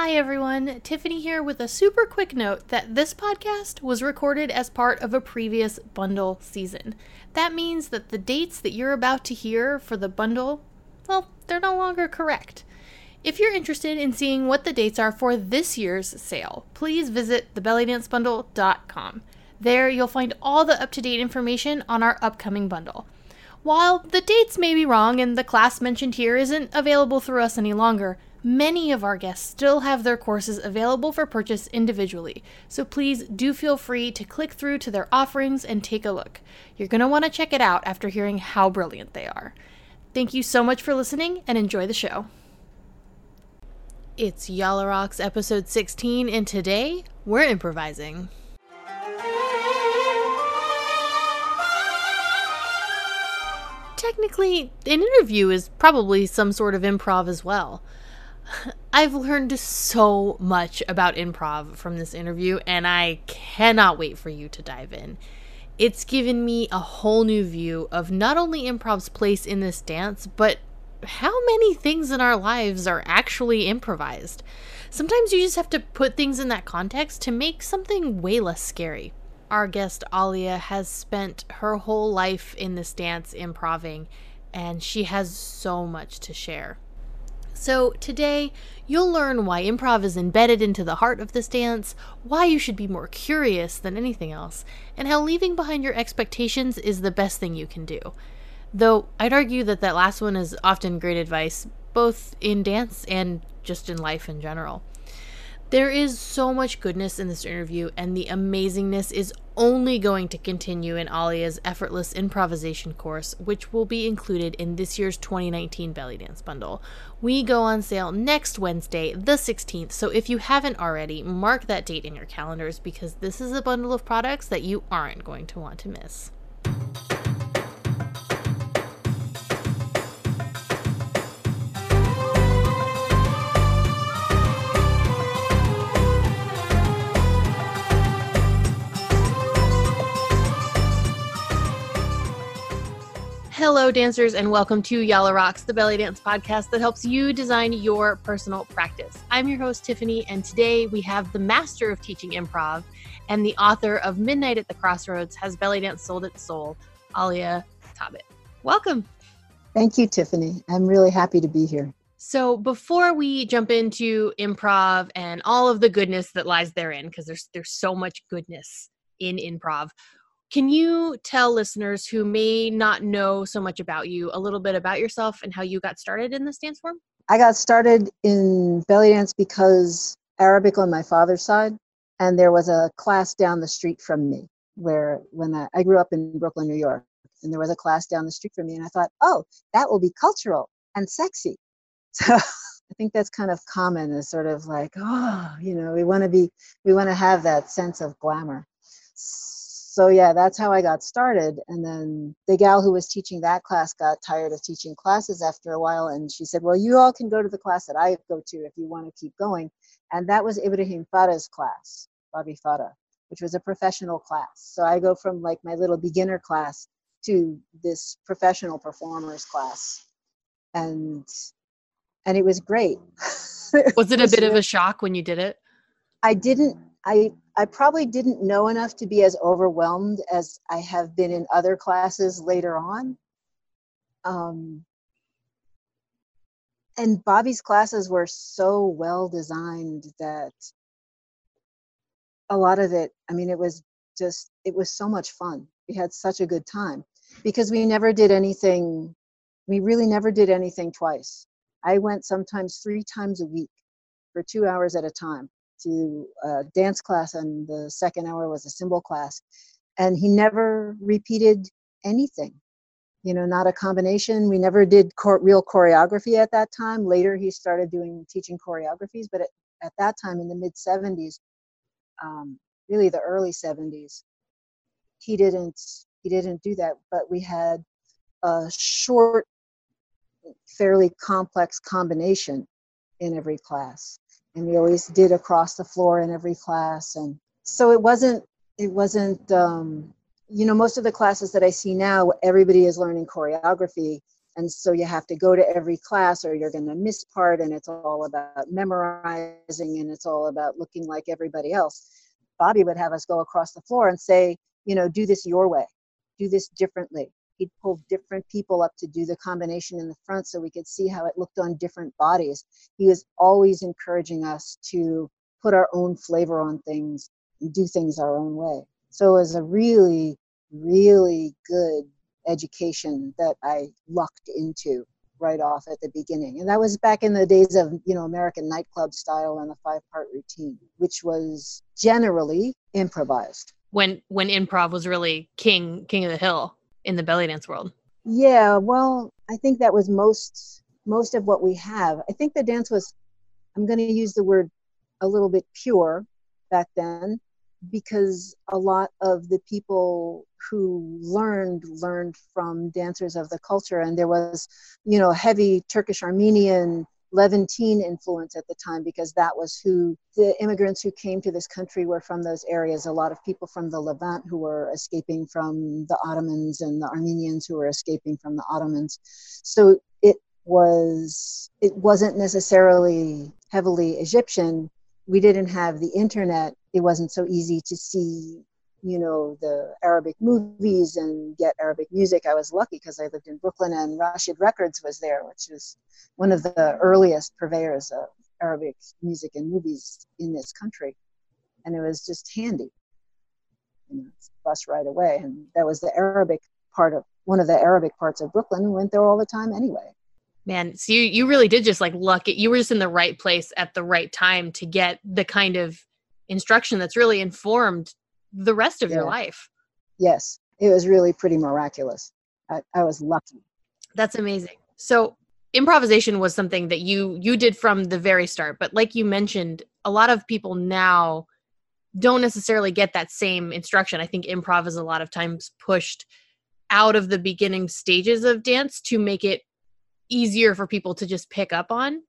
Hi, everyone. Tiffany here with a super quick note that this podcast was recorded as part of a previous bundle season. That means that the dates that you're about to hear for the bundle, well, they're no longer correct. If you're interested in seeing what the dates are for this year's sale, please visit thebellydancebundle.com. There, you'll find all the up to date information on our upcoming bundle. While the dates may be wrong and the class mentioned here isn't available through us any longer, many of our guests still have their courses available for purchase individually, so please do feel free to click through to their offerings and take a look. You're going to want to check it out after hearing how brilliant they are. Thank you so much for listening and enjoy the show. It's Yalla Rocks episode 16, and today we're improvising. Technically, an interview is probably some sort of improv as well. I've learned so much about improv from this interview, and I cannot wait for you to dive in. It's given me a whole new view of not only improv's place in this dance, but how many things in our lives are actually improvised? Sometimes you just have to put things in that context to make something way less scary. Our guest Alia has spent her whole life in this dance improving, and she has so much to share. So, today, you'll learn why improv is embedded into the heart of this dance, why you should be more curious than anything else, and how leaving behind your expectations is the best thing you can do. Though I'd argue that that last one is often great advice, both in dance and just in life in general. There is so much goodness in this interview, and the amazingness is only going to continue in Alia's effortless improvisation course, which will be included in this year's 2019 Belly Dance Bundle. We go on sale next Wednesday, the 16th, so if you haven't already, mark that date in your calendars because this is a bundle of products that you aren't going to want to miss. Hello, dancers, and welcome to Yalla Rocks, the belly dance podcast that helps you design your personal practice. I'm your host, Tiffany, and today we have the master of teaching improv and the author of Midnight at the Crossroads Has Belly Dance Sold Its Soul, Alia Thabit. Welcome. Thank you, Tiffany. I'm really happy to be here. So, before we jump into improv and all of the goodness that lies therein, because there's there's so much goodness in improv, can you tell listeners who may not know so much about you a little bit about yourself and how you got started in this dance form? I got started in belly dance because Arabic on my father's side, and there was a class down the street from me where when I, I grew up in Brooklyn, New York, and there was a class down the street from me, and I thought, oh, that will be cultural and sexy. So I think that's kind of common, is sort of like, oh, you know, we want to be, we want to have that sense of glamour so yeah that's how i got started and then the gal who was teaching that class got tired of teaching classes after a while and she said well you all can go to the class that i go to if you want to keep going and that was ibrahim farrah's class bobby farrah which was a professional class. So i go from like my little beginner class to this professional performers class and and it was great. Was it a bit of a shock when you did it? I didn't I I probably didn't know enough to be as overwhelmed as I have been in other classes later on. Um, and Bobby's classes were so well designed that a lot of it, I mean, it was just, it was so much fun. We had such a good time because we never did anything, we really never did anything twice. I went sometimes three times a week for two hours at a time to a dance class and the second hour was a symbol class. And he never repeated anything you know not a combination. We never did real choreography at that time. Later he started doing teaching choreographies but at, at that time in the mid 70s um, really the early 70s he didn't he didn't do that. But we had a short fairly complex combination in every class and we always did across the floor in every class. And so it wasn't it wasn't um, you know most of the classes that i see now everybody is learning choreography. And so you have to go to every class or you're going to miss part and it's all about memorizing and it's all about looking like everybody else. Bobby would have us go across the floor and say you know do this your way. Do this differently he'd pull different people up to do the combination in the front so we could see how it looked on different bodies he was always encouraging us to put our own flavor on things and do things our own way so it was a really really good education that I lucked into right off at the beginning. And that was back in the days of, you know, American nightclub style and the five part routine, which was generally improvised. When when improv was really king king of the hill in the belly dance world. Yeah, well, I think that was most most of what we have. I think the dance was I'm going to use the word a little bit pure back then because a lot of the people who learned learned from dancers of the culture and there was you know heavy turkish armenian levantine influence at the time because that was who the immigrants who came to this country were from those areas. A lot of people from the levant who were escaping from the ottomans and the armenians who were escaping from the ottomans. So it was it wasn't necessarily heavily egyptian. We didn't have the internet. It wasn't so easy to see you know the arabic movies and get arabic music i was lucky because i lived in brooklyn and rashid records was there which is one of the earliest purveyors of arabic music and movies in this country. And it was just handy. You know bus right away and that was the arabic part of one of the arabic parts of brooklyn and went there all the time anyway. Man so you you really did just like luck it you were just in the right place at the right time to get the kind of instruction that's really informed the rest of yeah. your life. Yes, it was really pretty miraculous. I, I was lucky. That's amazing. So improvisation was something that you you did from the very start but like you mentioned a lot of people now don't necessarily get that same instruction i think improv is a lot of times pushed out of the beginning stages of dance to make it easier for people to just pick up on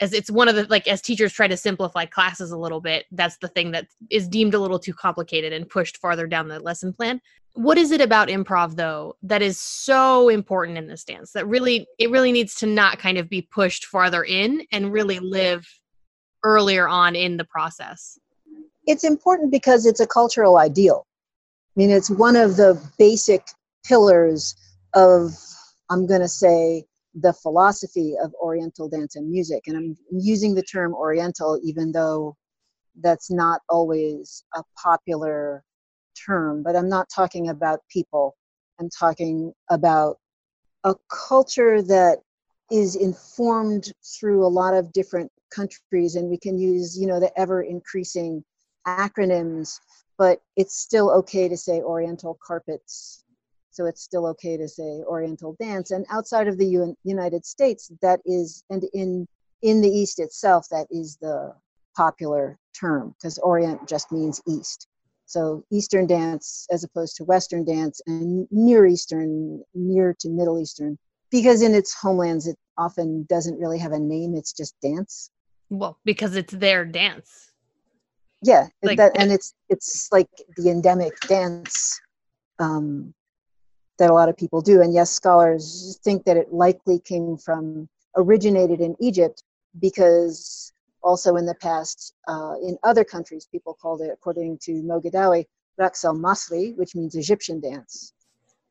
as it's one of the like as teachers try to simplify classes a little bit that's the thing that is deemed a little too complicated and pushed farther down the lesson plan. What is it about improv though that is so important in this dance that really it really needs to not kind of be pushed farther in and really live earlier on in the process? It's important because it's a cultural ideal. I mean it's one of the basic pillars of i'm going to say the philosophy of Oriental dance and music. And I'm using the term Oriental, even though that's not always a popular term, but I'm not talking about people. I'm talking about a culture that is informed through a lot of different countries, and we can use, you know, the ever increasing acronyms, but it's still okay to say Oriental carpets so it's still okay to say oriental dance. And outside of the U- united states that is and in in the east itself that is the popular term because orient just means east. So eastern dance as opposed to western dance and near eastern near to middle eastern because in its homelands it often doesn't really have a name it's just dance. Well because it's their dance. Yeah like, that, and it's it's like the endemic dance um, that a lot of people do. And yes, scholars think that it likely came from, originated in Egypt because also in the past, uh, in other countries, people called it, according to Mo Geddawi, Raqs al Masri, which means Egyptian dance.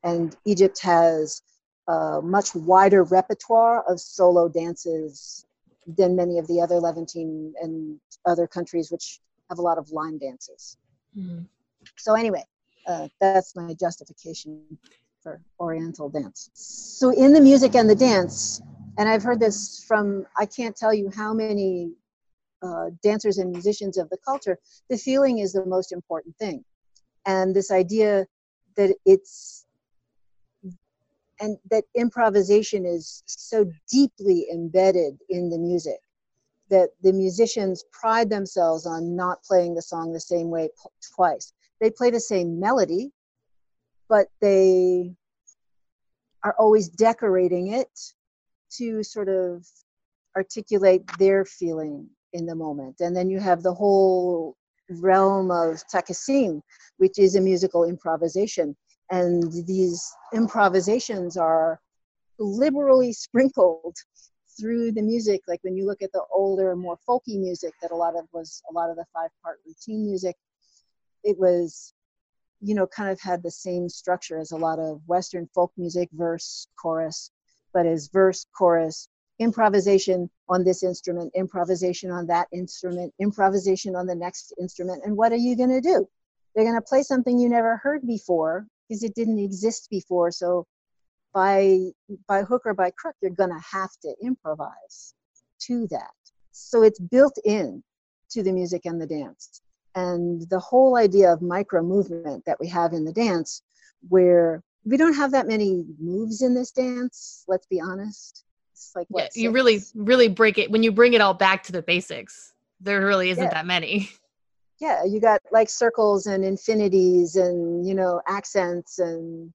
And Egypt has a much wider repertoire of solo dances than many of the other Levantine and other countries, which have a lot of line dances. Mm-hmm. So, anyway, uh, that's my justification for Oriental dance. So in the music and the dance, and I've heard this from I can't tell you how many uh, dancers and musicians of the culture, the feeling is the most important thing. And this idea that it's and that improvisation is so deeply embedded in the music that the musicians pride themselves on not playing the song the same way twice. They play the same melody, but they are always decorating it to sort of articulate their feeling in the moment. And then you have the whole realm of takasim, which is a musical improvisation. And these improvisations are liberally sprinkled through the music like when you look at the older more folky music that a lot of was a lot of the five part routine music it was you know kind of had the same structure as a lot of western folk music verse chorus but as verse chorus improvisation on this instrument improvisation on that instrument improvisation on the next instrument and what are you going to do? They're going to play something you never heard before because it didn't exist before so by by hook or by crook you're going to have to improvise to that. So it's built in to the music and the dance and the whole idea of micro movement that we have in the dance where we don't have that many moves in this dance let's be honest. It's like what, yeah, you really really break it when you bring it all back to the basics there really isn't yeah. that many. Yeah you got like circles and infinities and you know accents and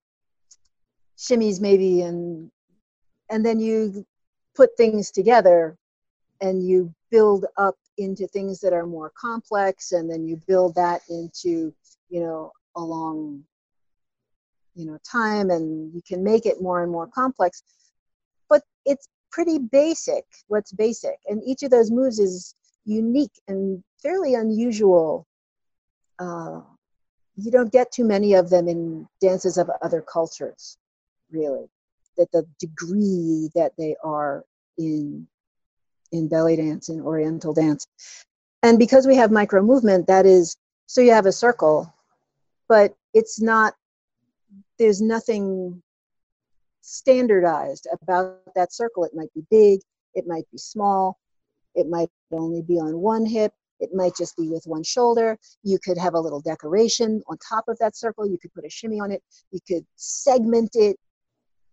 shimmies maybe and and then you put things together and you build up into things that are more complex and then you build that into you know a long you know time and you can make it more and more complex. But it's pretty basic what's basic. And each of those moves is unique and fairly unusual. Uh, you don't get too many of them in dances of other cultures really that the degree that they are in in belly dance in oriental dance and because we have micro movement that is so you have a circle but it's not there's nothing standardized about that circle it might be big it might be small it might only be on one hip it might just be with one shoulder. You could have a little decoration on top of that circle. You could put a shimmy on it. You could segment it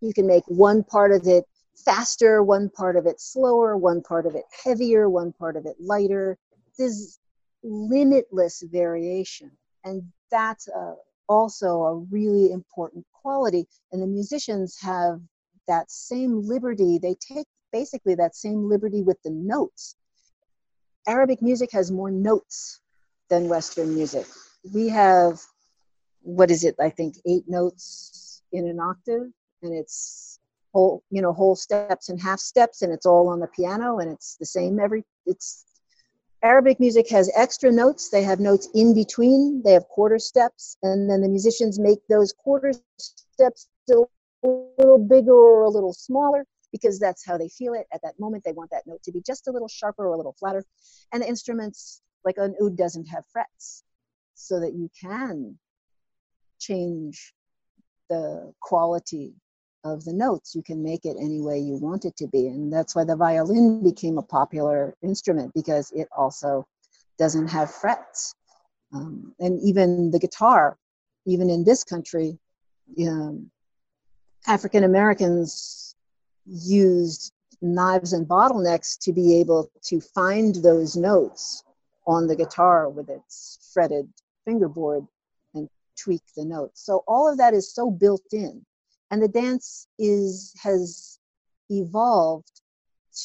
you can make one part of it faster, one part of it slower, one part of it heavier, one part of it lighter. There's limitless variation. And that's a, also a really important quality. And the musicians have that same liberty. They take basically that same liberty with the notes. Arabic music has more notes than Western music. We have, what is it, I think, eight notes in an octave and it's whole you know whole steps and half steps and it's all on the piano and it's the same every it's arabic music has extra notes. They have notes in between. They have quarter steps and then the musicians make those quarter steps a little bigger or a little smaller because that's how they feel it. At that moment they want that note to be just a little sharper or a little flatter. And the instruments like an oud doesn't have frets so that you can change the quality of the notes. You can make it any way you want it to be. And that's why the violin became a popular instrument because it also doesn't have frets. Um, and even the guitar, even in this country, um, African Americans used knives and bottlenecks to be able to find those notes on the guitar with its fretted fingerboard and tweak the notes. So all of that is so built in and the dance is has evolved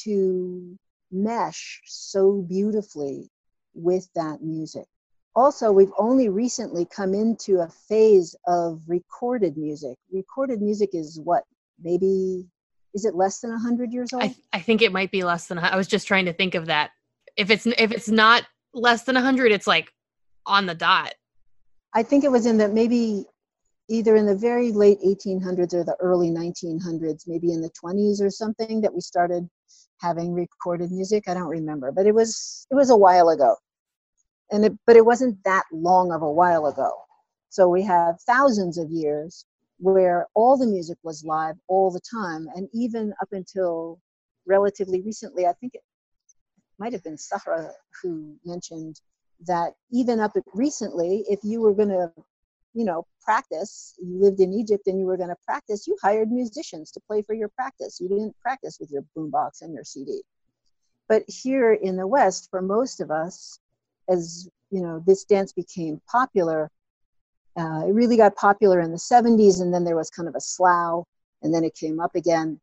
to mesh so beautifully with that music. Also we've only recently come into a phase of recorded music. Recorded music is what maybe is it less than 100 years old? I, I think it might be less than i was just trying to think of that. If it's if it's not less than 100 it's like on the dot. I think it was in the maybe either in the very late 1800s or the early 1900s, maybe in the 20s or something, that we started having recorded music. I don't remember, but it was it was a while ago, and it but it wasn't that long of a while ago. So we have thousands of years where all the music was live all the time, and even up until relatively recently, I think it might have been Sahra who mentioned that even up recently, if you were going to you know, practice. You lived in Egypt and you were going to practice. You hired musicians to play for your practice. You didn't practice with your boombox and your CD. But here in the West, for most of us, as you know, this dance became popular. Uh, it really got popular in the 70s, and then there was kind of a slough, and then it came up again.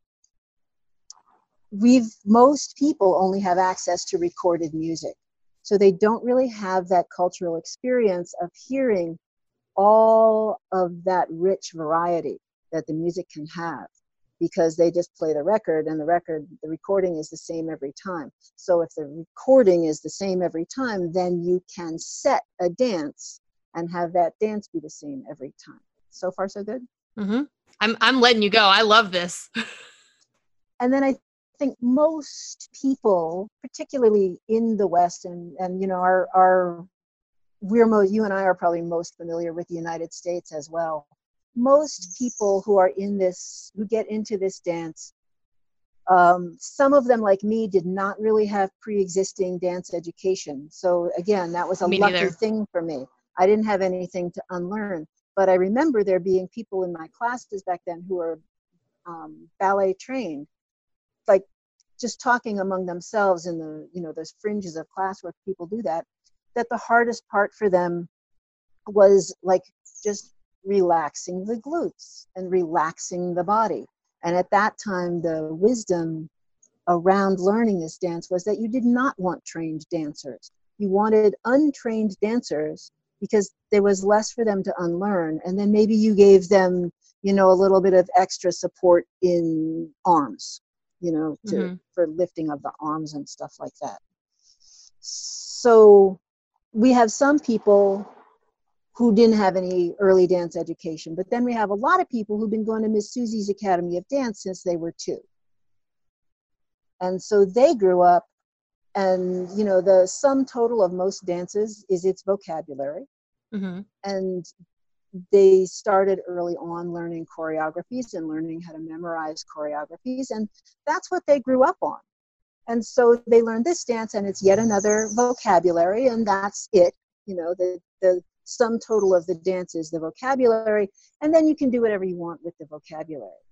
We've most people only have access to recorded music, so they don't really have that cultural experience of hearing all of that rich variety that the music can have. because they just play the record and the record the recording is the same every time so if the recording is the same every time then you can set a dance and have that dance be the same every time so far so good mm-hmm. i'm i'm letting you go i love this and then i think most people particularly in the west and and you know our our we're most you and i are probably most familiar with the united states as well most people who are in this, who get into this dance, um, some of them, like me, did not really have pre existing dance education. So, again, that was a me lucky neither. thing for me. I didn't have anything to unlearn. But I remember there being people in my classes back then who were um, ballet trained, like just talking among themselves in the, you know, those fringes of class where people do that, that the hardest part for them was like just relaxing the glutes and relaxing the body. And at that time, the wisdom around learning this dance was that you did not want trained dancers. You wanted untrained dancers because there was less for them to unlearn. And then maybe you gave them, you know, a little bit of extra support in arms, you know, to, mm-hmm. for lifting of the arms and stuff like that. So we have some people who didn't have any early dance education. But then we have a lot of people who've been going to Miss Susie's Academy of Dance since they were two. And so they grew up, and you know, the sum total of most dances is its vocabulary. Mm-hmm. And they started early on learning choreographies and learning how to memorize choreographies, and that's what they grew up on. And so they learned this dance, and it's yet another vocabulary, and that's it. You know, the the sum total of the dance is the vocabulary, and then you can do whatever you want with the vocabulary.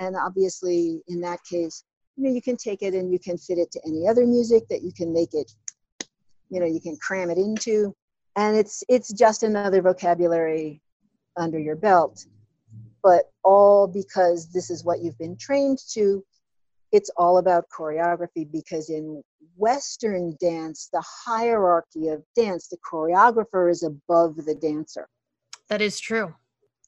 And obviously, in that case, you know, you can take it and you can fit it to any other music that you can make it, you know, you can cram it into, and it's it's just another vocabulary under your belt. But all because this is what you've been trained to, it's all about choreography because in Western dance, the hierarchy of dance, the choreographer is above the dancer. That is true.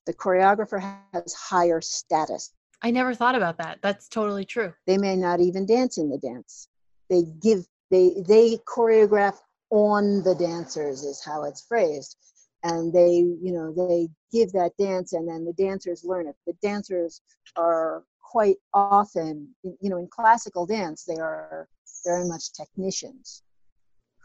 The choreographer has higher status. I never thought about that. That's totally true. They may not even dance in the dance. They give they they choreograph on the dancers is how it's phrased. And they, you know, they give that dance and then the dancers learn it. The dancers are quite often, you know, in classical dance, they are very much technicians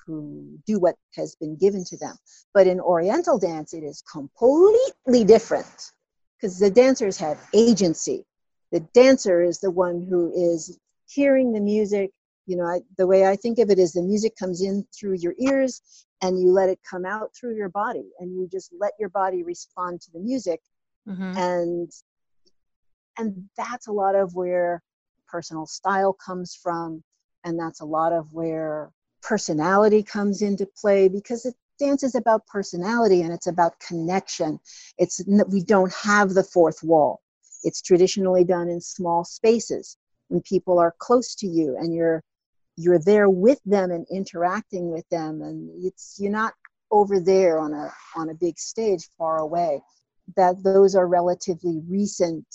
who do what has been given to them. But in Oriental dance, it is completely different because the dancers have agency. The dancer is the one who is hearing the music. You know, I, the way I think of it is the music comes in through your ears and you let it come out through your body and you just let your body respond to the music. Mm-hmm. And and that's a lot of where personal style comes from and that's a lot of where personality comes into play because it dance is about personality and it's about connection. It's we don't have the fourth wall. It's traditionally done in small spaces when people are close to you and you're you're there with them and interacting with them and it's you're not over there on a on a big stage far away. That those are relatively recent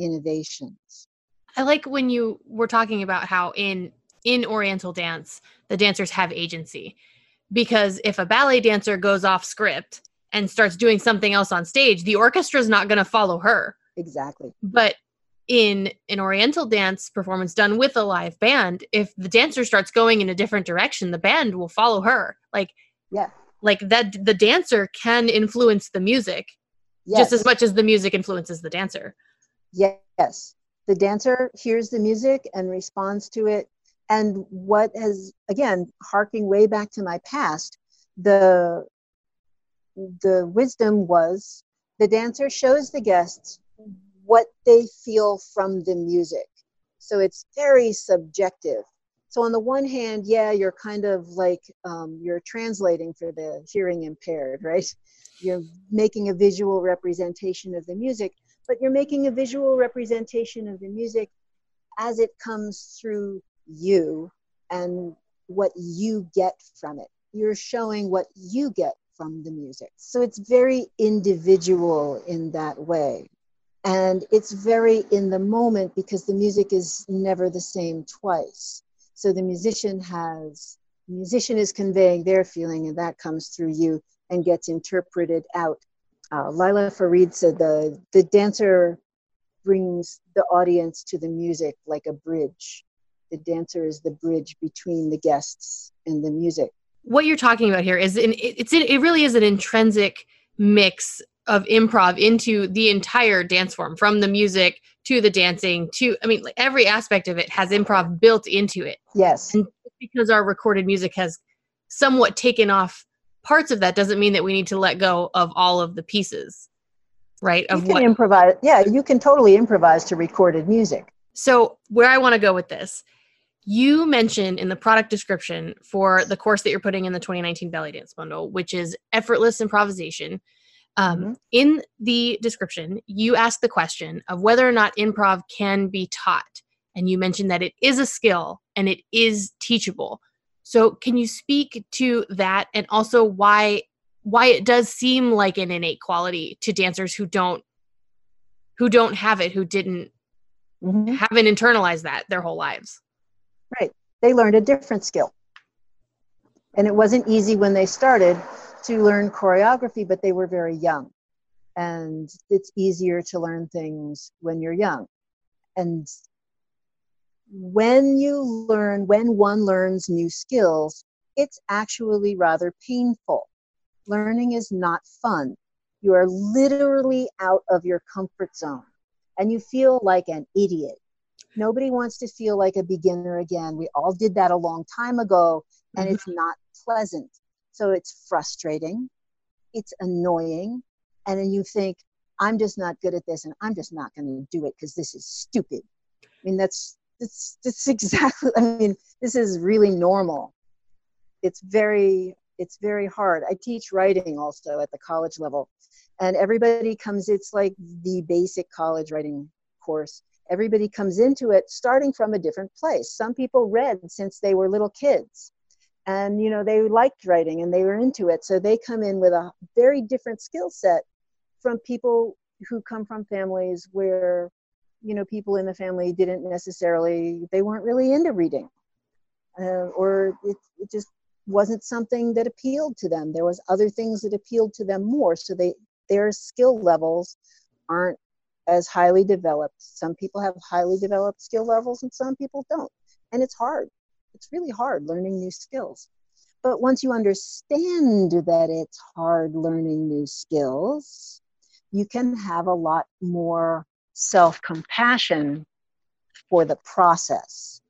innovations. I like when you were talking about how in in oriental dance the dancers have agency. Because if a ballet dancer goes off script and starts doing something else on stage the orchestra is not going to follow her. Exactly. But in an oriental dance performance done with a live band if the dancer starts going in a different direction the band will follow her. Like yeah. like that the dancer can influence the music yes. just as much as the music influences the dancer yes. The dancer hears the music and responds to it. And what has again harking way back to my past the the wisdom was the dancer shows the guests what they feel from the music. So it's very subjective. So on the one hand yeah you're kind of like um, you're translating for the hearing impaired right? You're making a visual representation of the music but you're making a visual representation of the music as it comes through you and what you get from it. You're showing what you get from the music. So it's very individual in that way. and it's very in the moment because the music is never the same twice so the musician has the musician is conveying their feeling and that comes through you and gets interpreted out uh, Lila Farid said the the dancer brings the audience to the music like a bridge. The dancer is the bridge between the guests and the music. What you're talking about here is an, it's it really is an intrinsic mix of improv into the entire dance form from the music to the dancing to i mean like every aspect of it has improv built into it. Yes. And because our recorded music has somewhat taken off parts of that doesn't mean that we need to let go of all of the pieces right of you can what improvise yeah you can totally improvise to recorded music so where i want to go with this you mentioned in the product description for the course that you're putting in the 2019 belly dance bundle which is effortless improvisation um, mm-hmm. In the description, you ask the question of whether or not improv can be taught. And you mentioned that it is a skill and it is teachable. So, can you speak to that and also why why it does seem like an innate quality to dancers who don't who don't have it, who didn't mm-hmm. haven't internalized that their whole lives? Right. They learned a different skill. And it wasn't easy when they started to learn choreography, but they were very young. And it's easier to learn things when you're young. And when you learn, when one learns new skills, it's actually rather painful. Learning is not fun. You are literally out of your comfort zone and you feel like an idiot. Nobody wants to feel like a beginner again. We all did that a long time ago, and mm-hmm. it's not pleasant. So it's frustrating, it's annoying, and then you think, I'm just not good at this and I'm just not going to do it because this is stupid. I mean, that's, that's, that's exactly, I mean, this is really normal. It's very, it's very hard. I teach writing also at the college level and everybody comes, it's like the basic college writing course. Everybody comes into it starting from a different place. Some people read since they were little kids and you know they liked writing and they were into it so they come in with a very different skill set from people who come from families where you know people in the family didn't necessarily they weren't really into reading. Uh, or it, it just wasn't something that appealed to them. There was other things that appealed to them more. So they their skill levels aren't as highly developed. Some people have highly developed skill levels and some people don't. And it's hard. It's really hard learning new skills. But once you understand that it's hard learning new skills, you can have a lot more self compassion for the process.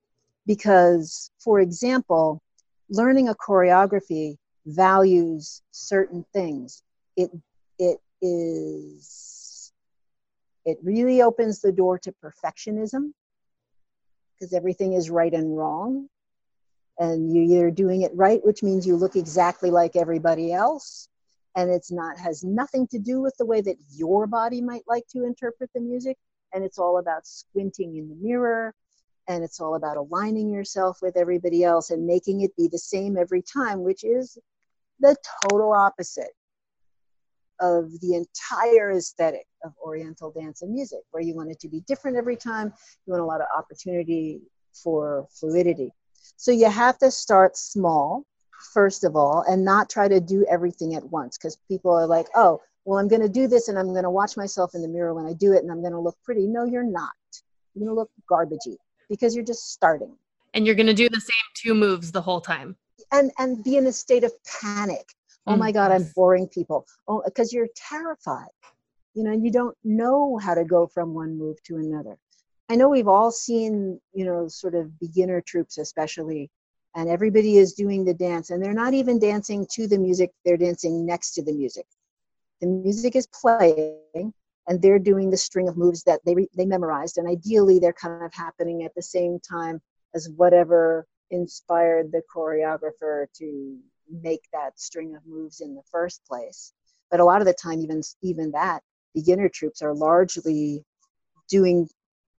Because, for example, learning a choreography values certain things. It, it is, it really opens the door to perfectionism because everything is right and wrong and you're either doing it right which means you look exactly like everybody else and it's not has nothing to do with the way that your body might like to interpret the music and it's all about squinting in the mirror and it's all about aligning yourself with everybody else and making it be the same every time which is the total opposite of the entire aesthetic of oriental dance and music where you want it to be different every time you want a lot of opportunity for fluidity. So you have to start small, first of all, and not try to do everything at once because people are like, oh, well, I'm going to do this and I'm going to watch myself in the mirror when I do it and I'm going to look pretty. No, you're not. You're going to look garbagey because you're just starting. And you're going to do the same two moves the whole time. And and be in a state of panic. Oh my God, I'm mm-hmm. boring people. Oh, because you're terrified. You know, you don't know how to go from one move to another. I know we've all seen, you know, sort of beginner troupes, especially, and everybody is doing the dance, and they're not even dancing to the music, they're dancing next to the music. The music is playing, and they're doing the string of moves that they, they memorized, and ideally, they're kind of happening at the same time as whatever inspired the choreographer to make that string of moves in the first place. But a lot of the time, even even that, beginner troupes are largely doing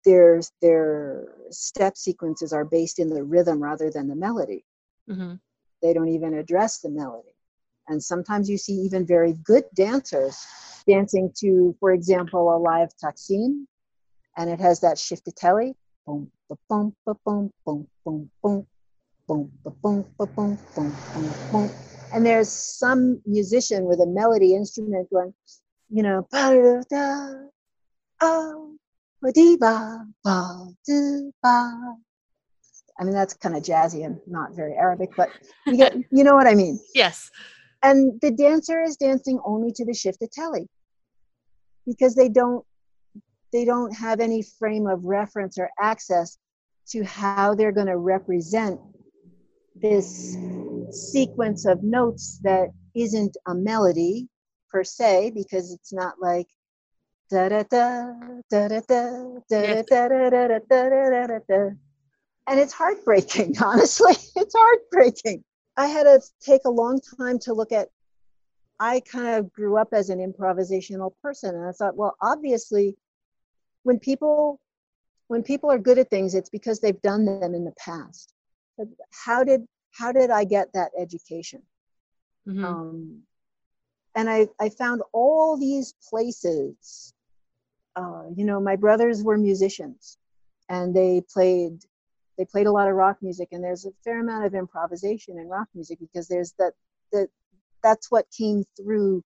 their their step sequences are based in the rhythm rather than the melody. Mm-hmm. They don't even address the melody. And sometimes you see even very good dancers dancing to, for example, a live taksim, and it has that chiftetelli, boom, ba boom, ba boom, boom, boom, boom, boom, ba boom, ba boom, boom, boom, boom. And there's some musician with a melody instrument going, you know, oh, I mean, that's kind of jazzy and not very Arabic, but you get, you know what I mean. Yes. And the dancer is dancing only to the chiftetelli because they don't they don't have any frame of reference or access to how they're going to represent this sequence of notes that isn't a melody per se because it's not like and it's heartbreaking honestly. It's heartbreaking. I had to take a long time to look at i kind of grew up as an improvisational person and i thought well obviously when people when people are good at things it's because they've done them in the past. How did how did i get that education? Mm-hmm. um, and I, I found all these places uh, you know my brothers were musicians and they played they played a lot of rock music and there's a fair amount of improvisation in rock music because there's that that that's what came through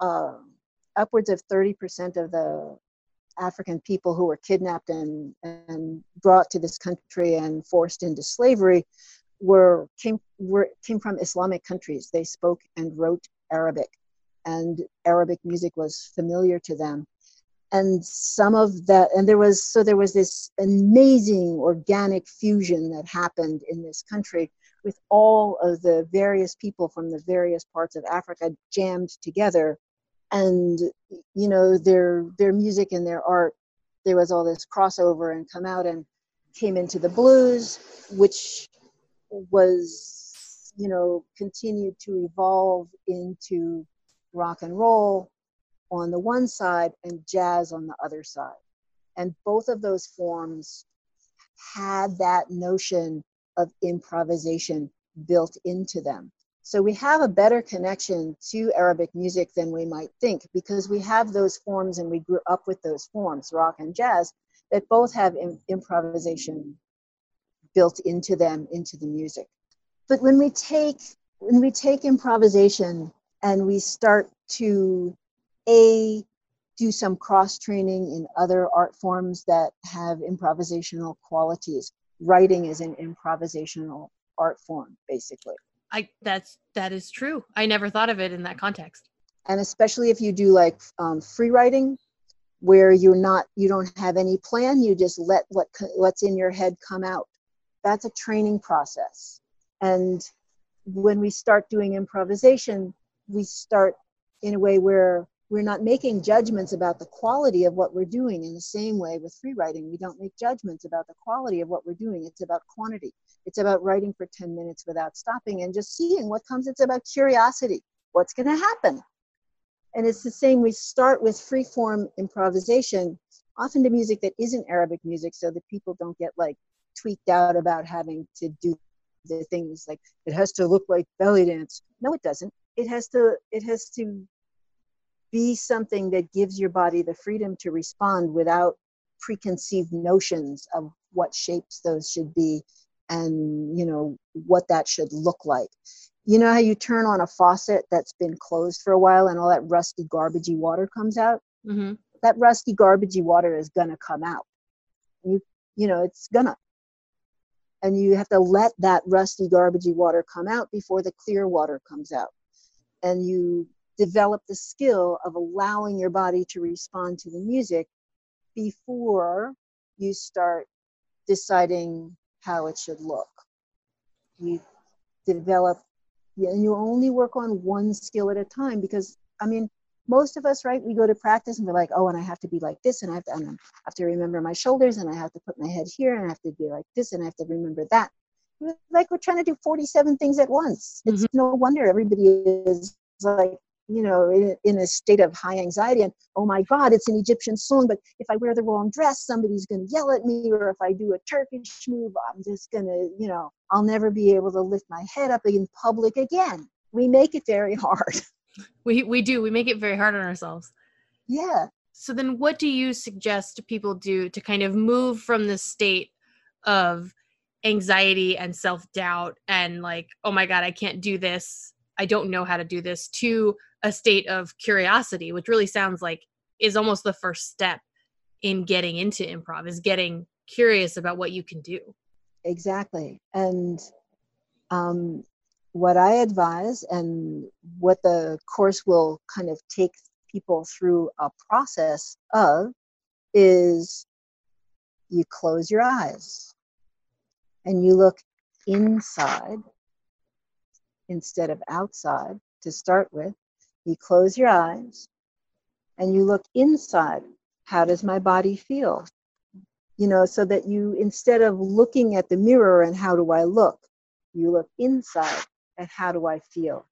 uh, upwards of 30% of the African people who were kidnapped and, and brought to this country and forced into slavery were came were came from Islamic countries. They spoke and wrote Arabic, and Arabic music was familiar to them. And some of that, and there was so there was this amazing organic fusion that happened in this country with all of the various people from the various parts of Africa jammed together. And you know their their music and their art there was all this crossover and come out and came into the blues which was you know continued to evolve into rock and roll on the one side and jazz on the other side and both of those forms had that notion of improvisation built into them so we have a better connection to Arabic music than we might think because we have those forms and we grew up with those forms, rock and jazz, that both have Im- improvisation built into them, into the music. But when we take when we take improvisation and we start to a do some cross training in other art forms that have improvisational qualities. Writing is an improvisational art form, basically. I that's that is true. I never thought of it in that context. And especially if you do like um, free writing, where you're not you don't have any plan, you just let what what's in your head come out. That's a training process. And when we start doing improvisation, we start in a way where we're not making judgments about the quality of what we're doing in the same way with free writing. We don't make judgments about the quality of what we're doing. It's about quantity. It's about writing for 10 minutes without stopping and just seeing what comes. It's about curiosity. What's going to happen? And it's the same. We start with free form improvisation often to music that isn't arabic music so that people don't get like tweaked out about having to do the things like it has to look like belly dance. No it doesn't. It has to it has to be something that gives your body the freedom to respond without preconceived notions of what shapes those should be and you know what that should look like. You know how you turn on a faucet that's been closed for a while and all that rusty garbagey water comes out? Mm-hmm. that rusty garbagey water is gonna come out. You you know it's gonna. And you have to let that rusty garbagey water come out before the clear water comes out. And you develop the skill of allowing your body to respond to the music before you start deciding how it should look. You develop, and you only work on one skill at a time because, I mean, most of us, right, we go to practice and we're like, oh, and I have to be like this, and I have to, and I have to remember my shoulders, and I have to put my head here, and I have to be like this, and I have to remember that. Like we're trying to do 47 things at once. It's mm-hmm. no wonder everybody is like you know, in, in, a state of high anxiety and, oh my God, it's an Egyptian song, but if I wear the wrong dress, somebody's going to yell at me. Or if I do a Turkish move, I'm just going to, you know, I'll never be able to lift my head up in public again. We make it very hard. We we do. We make it very hard on ourselves. Yeah. So then what do you suggest people do to kind of move from the state of anxiety and self-doubt and like, oh my god, I can't do this. I don't know how to do this to a state of curiosity, which really sounds like is almost the first step in getting into improv is getting curious about what you can do. Exactly. And um, what I advise and what the course will kind of take people through a process of is you close your eyes and you look inside instead of outside to start with. You close your eyes and you look inside. How does my body feel? You know, so that you, instead of looking at the mirror and how do I look, you look inside and how do I feel?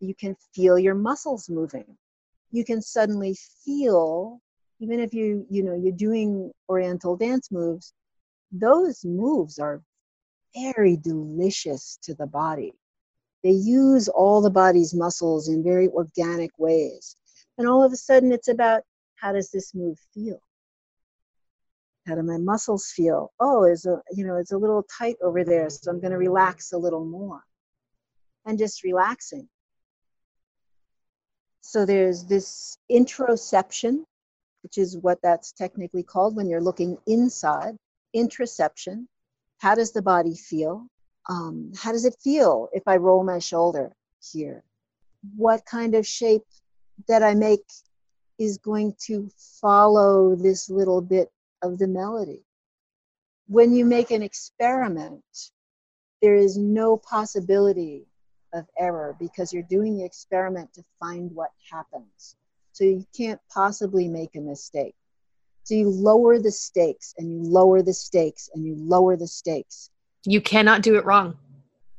You can feel your muscles moving. You can suddenly feel, even if you, you know, you're doing oriental dance moves, those moves are very delicious to the body. They use all the body's muscles in very organic ways. And all of a sudden, it's about how does this move feel? How do my muscles feel? Oh, is a you know it's a little tight over there, so I'm going to relax a little more and just relaxing. So there's this interoception, which is what that's technically called when you're looking inside. Interoception. How does the body feel? Um, how does it feel if I roll my shoulder here? What kind of shape that I make is going to follow this little bit of the melody? When you make an experiment, there is no possibility of error because you're doing the experiment to find what happens. So you can't possibly make a mistake. So you lower the stakes and you lower the stakes and you lower the stakes. You cannot do it wrong.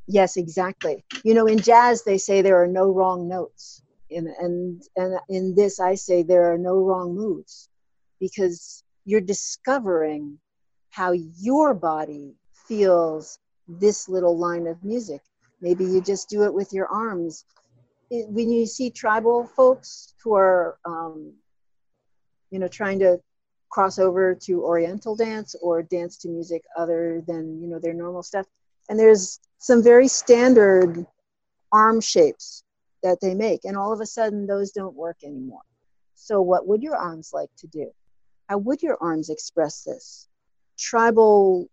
Yes, exactly. You know, in jazz, they say there are no wrong notes. In, and, and in this, I say there are no wrong moves because you're discovering how your body feels this little line of music Maybe you just do it with your arms. It, when you see tribal folks who are, um, you know, trying to cross over to Oriental dance or dance to music other than, you know, their normal stuff, and there's some very standard arm shapes that they make, and all of a sudden those don't work anymore. So, what would your arms like to do? How would your arms express this? Tribal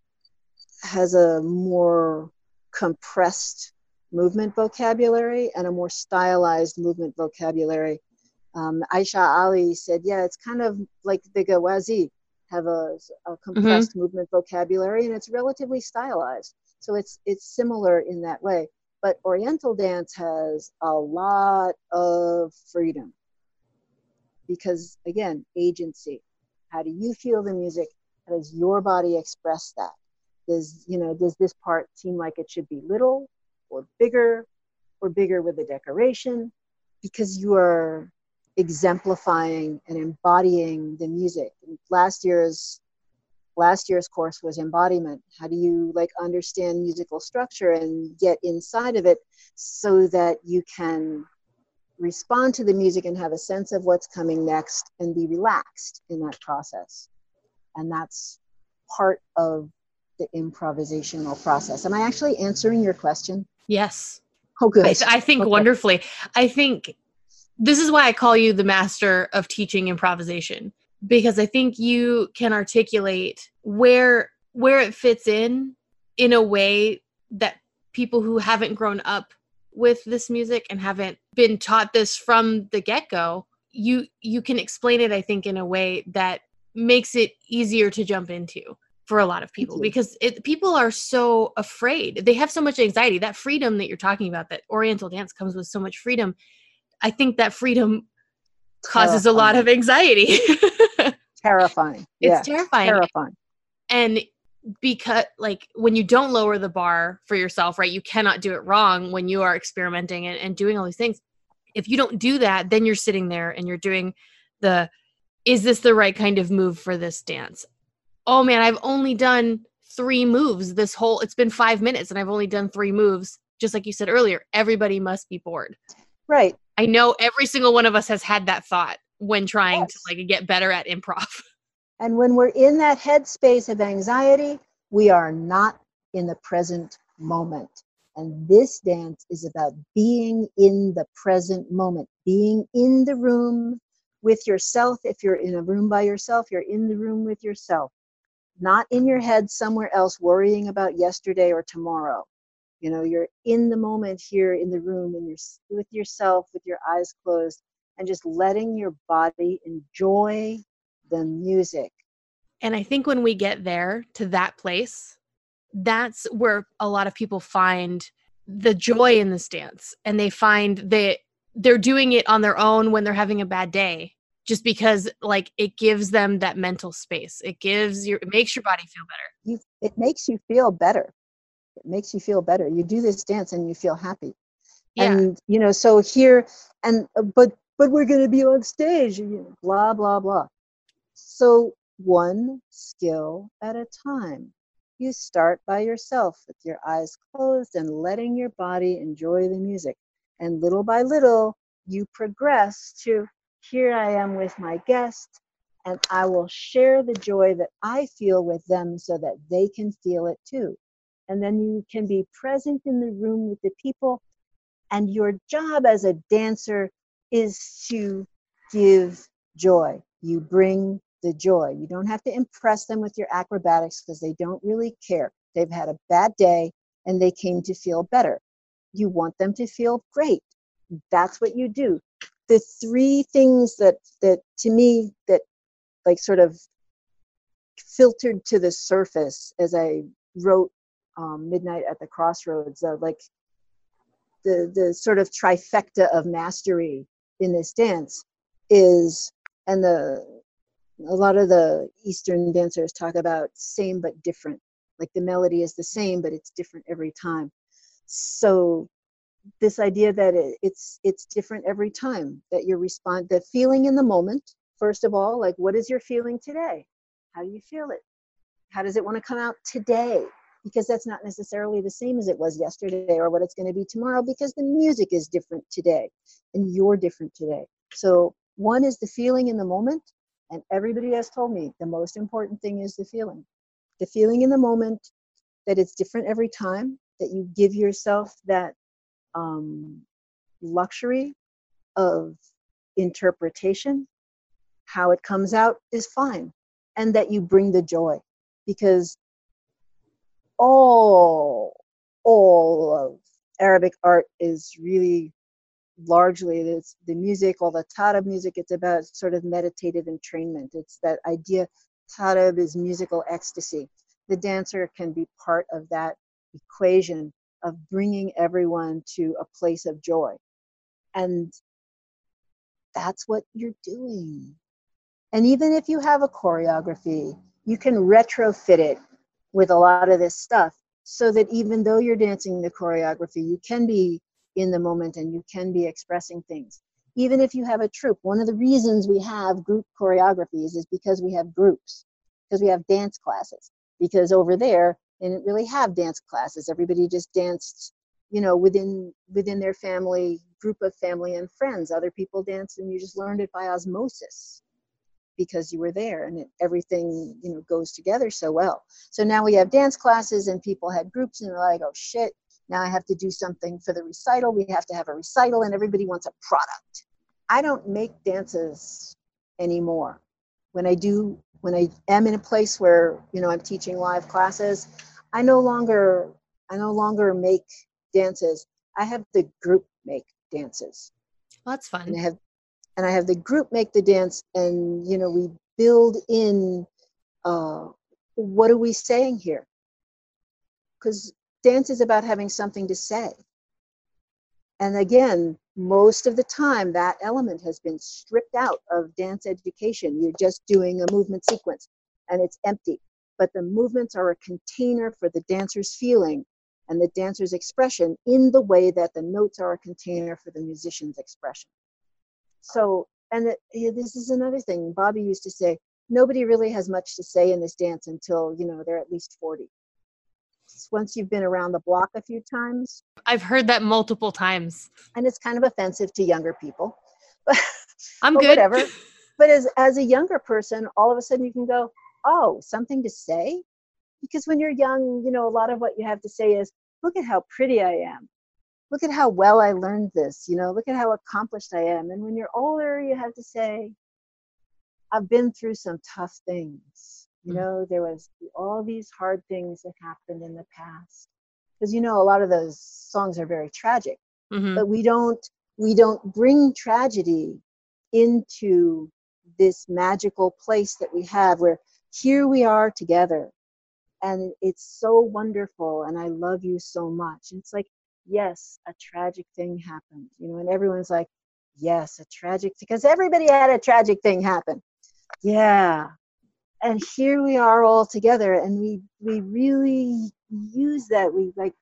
has a more compressed movement vocabulary and a more stylized movement vocabulary. Um, Aisha Ali said, yeah, it's kind of like the Gawazi have a, a compressed mm-hmm. movement vocabulary and it's relatively stylized. So it's, it's similar in that way. But Oriental dance has a lot of freedom because, again, agency. How do you feel the music? How does your body express that? Does, you know, does this part seem like it should be little or bigger or bigger with the decoration because you are exemplifying and embodying the music. Last year's last year's course was embodiment. How do you like understand musical structure and get inside of it so that you can respond to the music and have a sense of what's coming next and be relaxed in that process. And that's part of the improvisational process. Am I actually answering your question? Yes. Oh, good. I, I think okay. wonderfully. I think this is why I call you the master of teaching improvisation because I think you can articulate where where it fits in in a way that people who haven't grown up with this music and haven't been taught this from the get-go you you can explain it i think in a way that makes it easier to jump into for a lot of people because it, people are so afraid. They have so much anxiety. That freedom that you're talking about, that Oriental dance comes with so much freedom. I think that freedom causes terrifying. a lot of anxiety. terrifying. It's terrifying. Terrifying. And because like when you don't lower the bar for yourself, right? You cannot do it wrong when you are experimenting and, and doing all these things. If you don't do that, then you're sitting there and you're doing the is this the right kind of move for this dance? oh man, I've only done three moves this whole, it's been five minutes and I've only done three moves. Just like you said earlier, everybody must be bored. Right. I know every single one of us has had that thought when trying yes. to like get better at improv. And when we're in that headspace of anxiety, we are not in the present moment. And this dance is about being in the present moment, being in the room with yourself. If you're in a room by yourself, you're in the room with yourself, not in your head somewhere else worrying about yesterday or tomorrow. You know, you're in the moment here in the room and you're with yourself with your eyes closed and just letting your body enjoy the music. And I think when we get there to that place, that's where a lot of people find the joy in this dance and they find that they're doing it on their own when they're having a bad day just because like it gives them that mental space. It gives your it makes your body feel better. You, it makes you feel better it makes you feel better you do this dance and you feel happy yeah. and you know so here and uh, but but we're going to be on stage you know, blah blah blah so one skill at a time you start by yourself with your eyes closed and letting your body enjoy the music. And little by little, you progress to here I am with my guest, and I will share the joy that I feel with them so that they can feel it too. And then you can be present in the room with the people. And your job as a dancer is to give joy. You bring the joy. You don't have to impress them with your acrobatics because they don't really care. They've had a bad day and they came to feel better. You want them to feel great. That's what you do. The three things that that to me that like sort of filtered to the surface as I wrote um, Midnight at the Crossroads, uh, like the the sort of trifecta of mastery in this dance is and the a lot of the Eastern dancers talk about same but different. Like the melody is the same, but it's different every time. So this idea that it, it's it's different every time that you respond the feeling in the moment first of all like what is your feeling today how do you feel it how does it want to come out today because that's not necessarily the same as it was yesterday or what it's going to be tomorrow because the music is different today and you're different today so one is the feeling in the moment and everybody has told me the most important thing is the feeling. The feeling in the moment that it's different every time, that you give yourself that um, luxury of interpretation. How it comes out is fine. And that you bring the joy. Because all, all of Arabic art is really largely it's the music all the tarab music it's about sort of meditative entrainment. It's that idea tarab is musical ecstasy. The dancer can be part of that equation of bringing everyone to a place of joy. And that's what you're doing. And even if you have a choreography you can retrofit it with a lot of this stuff so that even though you're dancing the choreography you can be in the moment and you can be expressing things. Even if you have a troupe, one of the reasons we have group choreographies is because we have groups, because we have dance classes. Because over there, they didn't really have dance classes. Everybody just danced, you know, within within their family, group of family and friends. Other people danced and you just learned it by osmosis because you were there and it, everything you know goes together so well so now we have dance classes and people had groups and they're like oh shit now I have to do something for the recital. We have to have a recital, and everybody wants a product. I don't make dances anymore. When I do, when I am in a place where you know I'm teaching live classes, I no longer I no longer make dances. I have the group make dances. Well, that's fun. And I have and I have the group make the dance, and you know we build in. Uh, what are we saying here? Because dance is about having something to say. And again, most of the time, that element has been stripped out of dance education. You're just doing a movement sequence and it's empty. But the movements are a container for the dancer's feeling and the dancer's expression in the way that the notes are a container for the musician's expression. So, and it, yeah, this is another thing. Bobby used to say, nobody really has much to say in this dance until, you know, they're at least 40 once you've been around the block a few times. I've heard that multiple times. And it's kind of offensive to younger people. but I'm but good. Whatever. But as as a younger person, all of a sudden you can go, "Oh, something to say?" Because when you're young, you know, a lot of what you have to say is, "Look at how pretty I am. Look at how well I learned this. You know, look at how accomplished I am." And when you're older, you have to say, "I've been through some tough things." You Mm-hmm. know, there was all these hard things that happened in the past. Because you know, a lot of those songs are very tragic Mhm. but we don't we don't bring tragedy into this magical place that we have where here we are together and it's so wonderful and i love you so much and it's like yes a tragic thing happened you know and everyone's like yes a tragic because everybody had a tragic thing happen yeah and here we are all together and we we really use that we like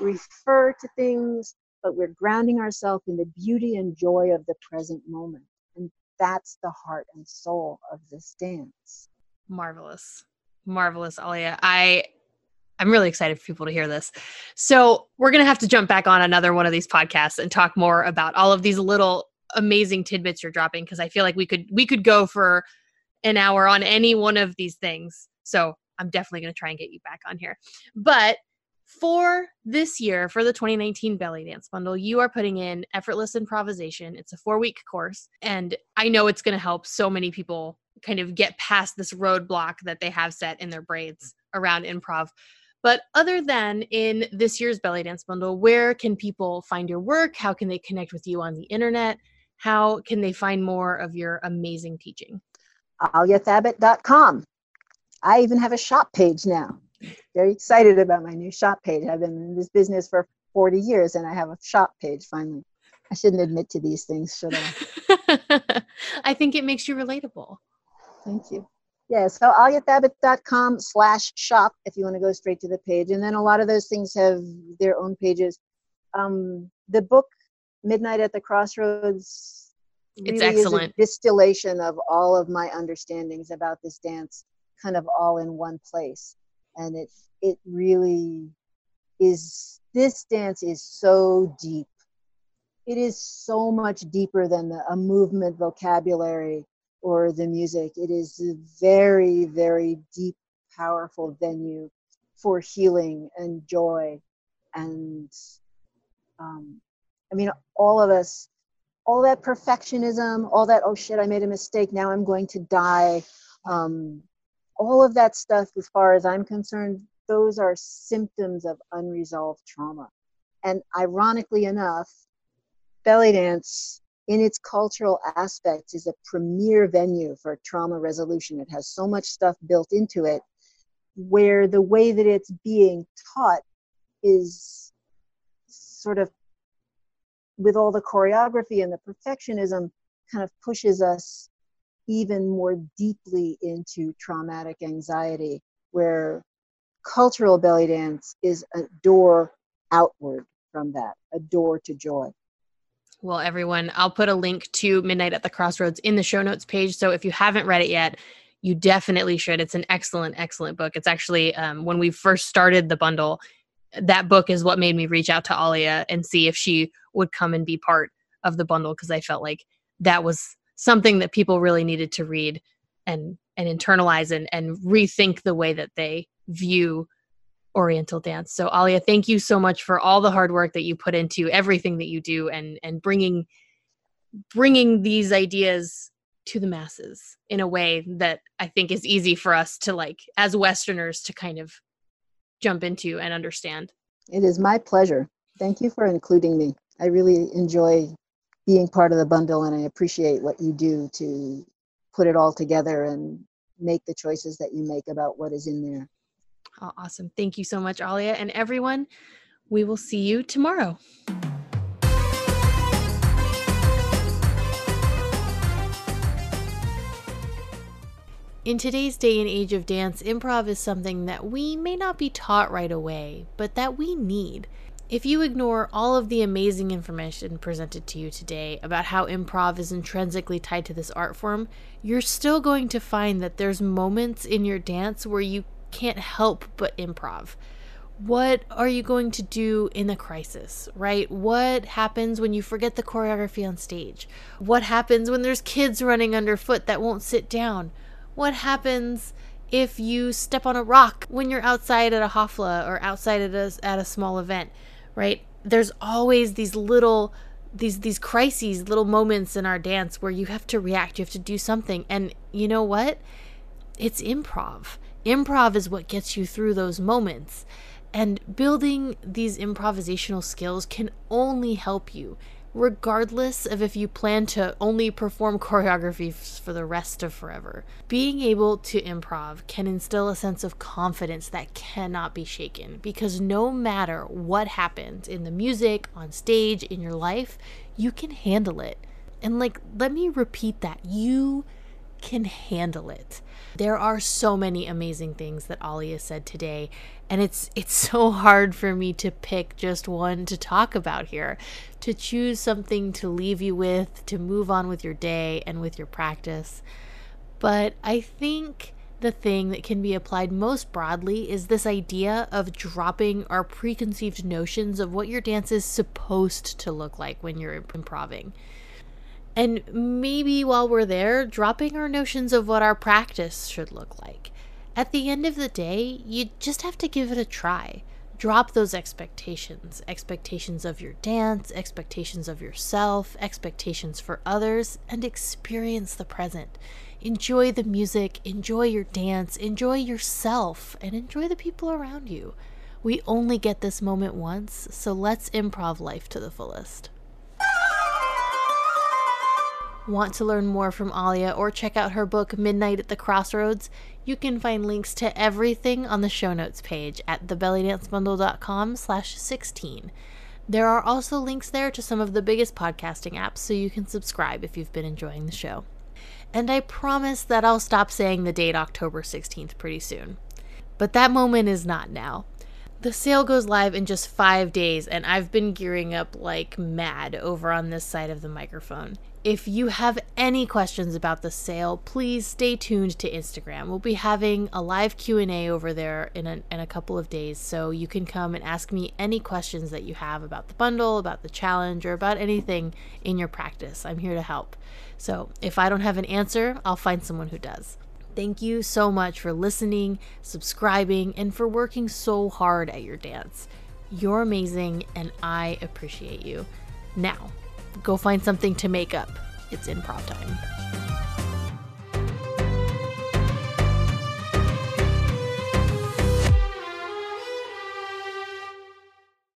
refer to things but we're grounding ourselves in the beauty and joy of the present moment. And that's the heart and soul of this dance. marvelous marvelous alia i i'm really excited for people to hear this. So we're gonna have to jump back on another one of these podcasts and talk more about all of these little amazing tidbits you're dropping because i feel like we could we could go for an hour on any one of these things. So i'm definitely gonna try and get you back on here. But for this year for the 2019 belly dance bundle you are putting in effortless improvisation. It's a four week course and i know it's going to help so many people kind of get past this roadblock that they have set in their braids around improv but other than in this year's belly dance bundle where can people find your work how can they connect with you on the internet how can they find more of your amazing teaching AliaThabit.com. I even have a shop page now. Very excited about my new shop page. I've been in this business for 40 years and I have a shop page finally. I shouldn't admit to these things, should I? i think it makes you relatable Thank you. Yeah, so aliathabit.com slash shop if you want to go straight to the page. And then a lot of those things have their own pages. Um, the book, Midnight at the Crossroads, It's really is a excellent. distillation of all of my understandings about this dance, kind of all in one place. And it it really is this dance is so deep. It is so much deeper than the, a movement vocabulary or the music. It is a very, very deep, powerful venue for healing and joy. And um, I mean, all of us, all that perfectionism, all that, oh shit, I made a mistake, now I'm going to die. Um, all of that stuff, as far as I'm concerned, those are symptoms of unresolved trauma. And ironically enough, belly dance in its cultural aspects is a premier venue for trauma resolution. It has so much stuff built into it where the way that it's being taught is sort of with all the choreography and the perfectionism kind of pushes us even more deeply into traumatic anxiety where cultural belly dance is a door outward from that a door to joy Well, everyone, I'll put a link to Midnight at the Crossroads in the show notes page. So if you haven't read it yet, you definitely should. It's an excellent, excellent book. It's actually um, when we first started the bundle, that book is what made me reach out to Alia and see if she would come and be part of the bundle because I felt like that was something that people really needed to read and and internalize and and rethink the way that they view oriental dance. So alia thank you so much for all the hard work that you put into everything that you do and and bringing bringing these ideas to the masses in a way that i think is easy for us to like as westerners to kind of jump into and understand. It is my pleasure. Thank you for including me. I really enjoy being part of the bundle and i appreciate what you do to put it all together and make the choices that you make about what is in there Oh, awesome. Thank you so much, Alia. And everyone, we will see you tomorrow. In today's day and age of dance, improv is something that we may not be taught right away, but that we need. If you ignore all of the amazing information presented to you today about how improv is intrinsically tied to this art form, you're still going to find that there's moments in your dance where you can't help but improv. what are you going to do in a crisis, right? What happens when you forget the choreography on stage? What happens when there's kids running underfoot that won't sit down? What happens if you step on a rock when you're outside at a hafla or outside at a, at a small event, right? There's always these little these these crises, little moments in our dance where you have to react, you have to do something. And you know what? It's improv. Improv is what gets you through those moments. And building these improvisational skills can only help you, regardless of if you plan to only perform choreography for the rest of forever. Being able to improv can instill a sense of confidence that cannot be shaken because no matter what happens in the music, on stage, in your life, you can handle it. And like, let me repeat that you can handle it. There are so many amazing things that Alia said today, and it's it's so hard for me to pick just one to talk about here. To choose something to leave you with, to move on with your day and with your practice. But I think the thing that can be applied most broadly is this idea of dropping our preconceived notions of what your dance is supposed to look like when you're improving. And maybe while we're there, dropping our notions of what our practice should look like. At the end of the day, you just have to give it a try. Drop those expectations expectations of your dance, expectations of yourself, expectations for others, and experience the present. Enjoy the music, enjoy your dance, enjoy yourself, and enjoy the people around you. We only get this moment once, so let's improv life to the fullest. Want to learn more from Alia or check out her book Midnight at the Crossroads? You can find links to everything on the show notes page at thebellydancebundle.com slash 16. There are also links there to some of the biggest podcasting apps so you can subscribe if you've been enjoying the show. And I promise that I'll stop saying the date October 16th pretty soon. But that moment is not now. The sale goes live in just five days, and I've been gearing up like mad over on this side of the microphone. If you have any questions about the sale, please stay tuned to Instagram. We'll be having a live Q&A over there in a, in a couple of days, so you can come and ask me any questions that you have about the bundle, about the challenge, or about anything in your practice. I'm here to help. So if I don't have an answer, I'll find someone who does. Thank you so much for listening, subscribing, and for working so hard at your dance. You're amazing, and I appreciate you. Now, go find something to make up. It's improv time.